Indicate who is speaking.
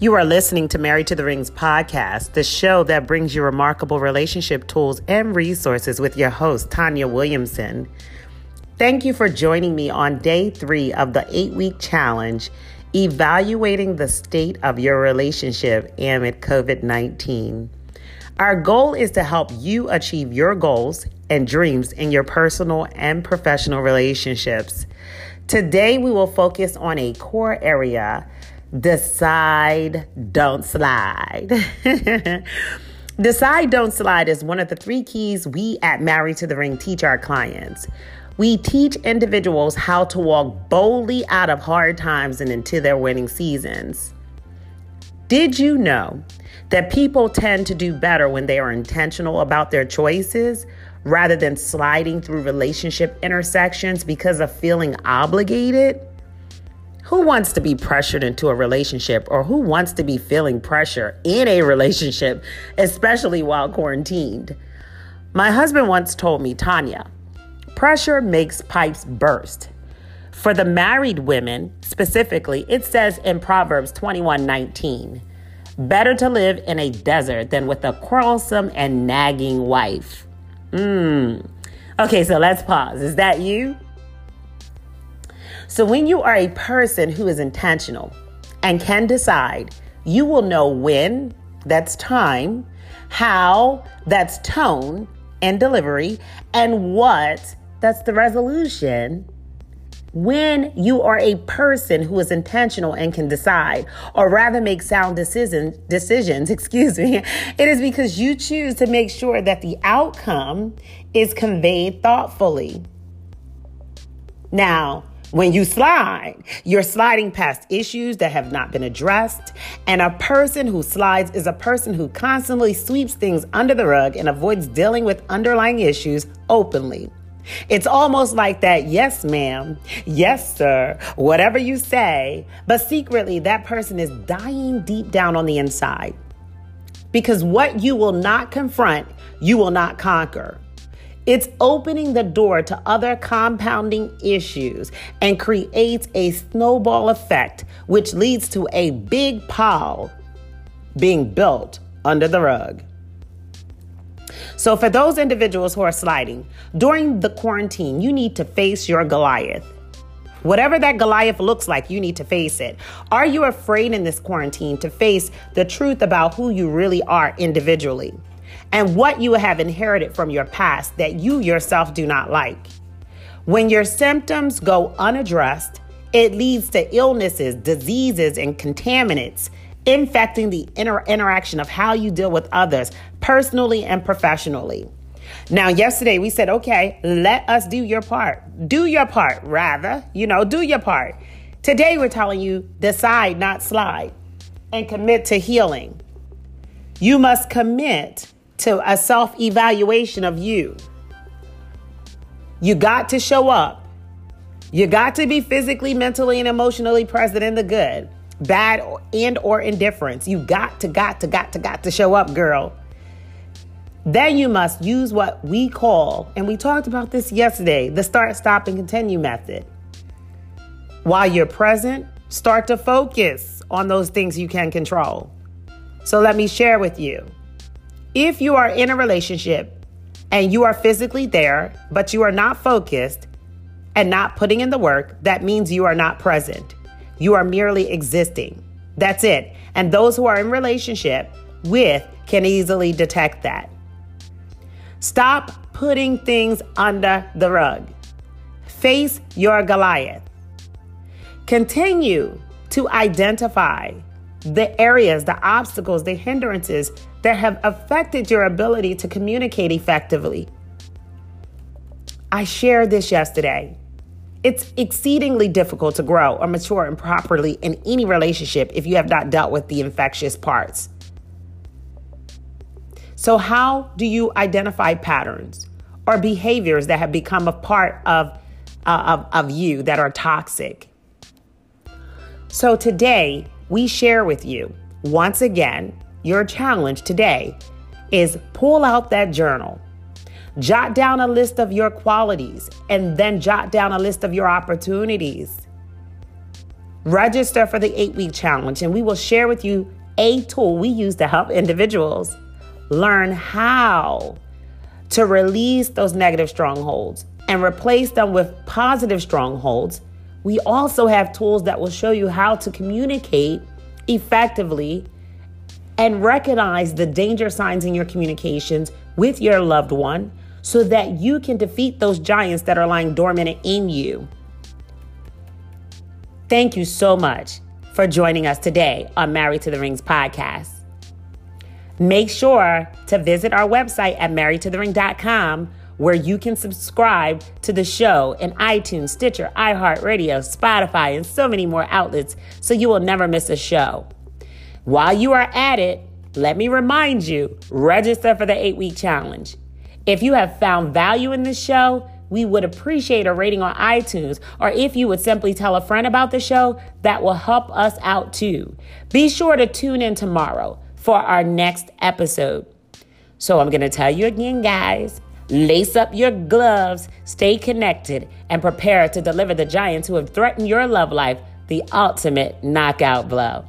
Speaker 1: You are listening to Married to the Rings podcast, the show that brings you remarkable relationship tools and resources with your host, Tanya Williamson. Thank you for joining me on day three of the eight week challenge, evaluating the state of your relationship amid COVID 19. Our goal is to help you achieve your goals and dreams in your personal and professional relationships. Today, we will focus on a core area decide, don't slide. decide, don't slide is one of the three keys we at Married to the Ring teach our clients. We teach individuals how to walk boldly out of hard times and into their winning seasons. Did you know that people tend to do better when they are intentional about their choices rather than sliding through relationship intersections because of feeling obligated? Who wants to be pressured into a relationship or who wants to be feeling pressure in a relationship, especially while quarantined? My husband once told me, Tanya, Pressure makes pipes burst. For the married women specifically, it says in Proverbs 21 19, better to live in a desert than with a quarrelsome and nagging wife. Mmm. Okay, so let's pause. Is that you? So, when you are a person who is intentional and can decide, you will know when, that's time, how, that's tone and delivery, and what, that's the resolution. When you are a person who is intentional and can decide, or rather make sound decisions, decisions, excuse me, it is because you choose to make sure that the outcome is conveyed thoughtfully. Now, when you slide, you're sliding past issues that have not been addressed. And a person who slides is a person who constantly sweeps things under the rug and avoids dealing with underlying issues openly. It's almost like that, yes, ma'am, yes, sir, whatever you say, but secretly that person is dying deep down on the inside. Because what you will not confront, you will not conquer. It's opening the door to other compounding issues and creates a snowball effect, which leads to a big pile being built under the rug. So, for those individuals who are sliding, during the quarantine, you need to face your Goliath. Whatever that Goliath looks like, you need to face it. Are you afraid in this quarantine to face the truth about who you really are individually and what you have inherited from your past that you yourself do not like? When your symptoms go unaddressed, it leads to illnesses, diseases, and contaminants infecting the inter- interaction of how you deal with others personally and professionally. Now, yesterday we said, okay, let us do your part. Do your part, rather, you know, do your part. Today we're telling you decide, not slide, and commit to healing. You must commit to a self evaluation of you. You got to show up. You got to be physically, mentally, and emotionally present in the good bad and or indifference. You got to, got to, got to, got to show up, girl. Then you must use what we call, and we talked about this yesterday, the start, stop, and continue method. While you're present, start to focus on those things you can control. So let me share with you. If you are in a relationship and you are physically there, but you are not focused and not putting in the work, that means you are not present. You are merely existing. That's it. And those who are in relationship with can easily detect that. Stop putting things under the rug. Face your Goliath. Continue to identify the areas, the obstacles, the hindrances that have affected your ability to communicate effectively. I shared this yesterday. It's exceedingly difficult to grow or mature improperly in any relationship if you have not dealt with the infectious parts. So, how do you identify patterns or behaviors that have become a part of, uh, of, of you that are toxic? So, today we share with you once again your challenge today is pull out that journal Jot down a list of your qualities and then jot down a list of your opportunities. Register for the eight week challenge, and we will share with you a tool we use to help individuals learn how to release those negative strongholds and replace them with positive strongholds. We also have tools that will show you how to communicate effectively and recognize the danger signs in your communications with your loved one so that you can defeat those giants that are lying dormant in you. Thank you so much for joining us today on Married to the Rings podcast. Make sure to visit our website at marriedtothering.com where you can subscribe to the show in iTunes, Stitcher, iHeartRadio, Spotify, and so many more outlets so you will never miss a show. While you are at it, let me remind you register for the eight week challenge. If you have found value in this show, we would appreciate a rating on iTunes, or if you would simply tell a friend about the show, that will help us out too. Be sure to tune in tomorrow for our next episode. So I'm going to tell you again, guys lace up your gloves, stay connected, and prepare to deliver the giants who have threatened your love life the ultimate knockout blow.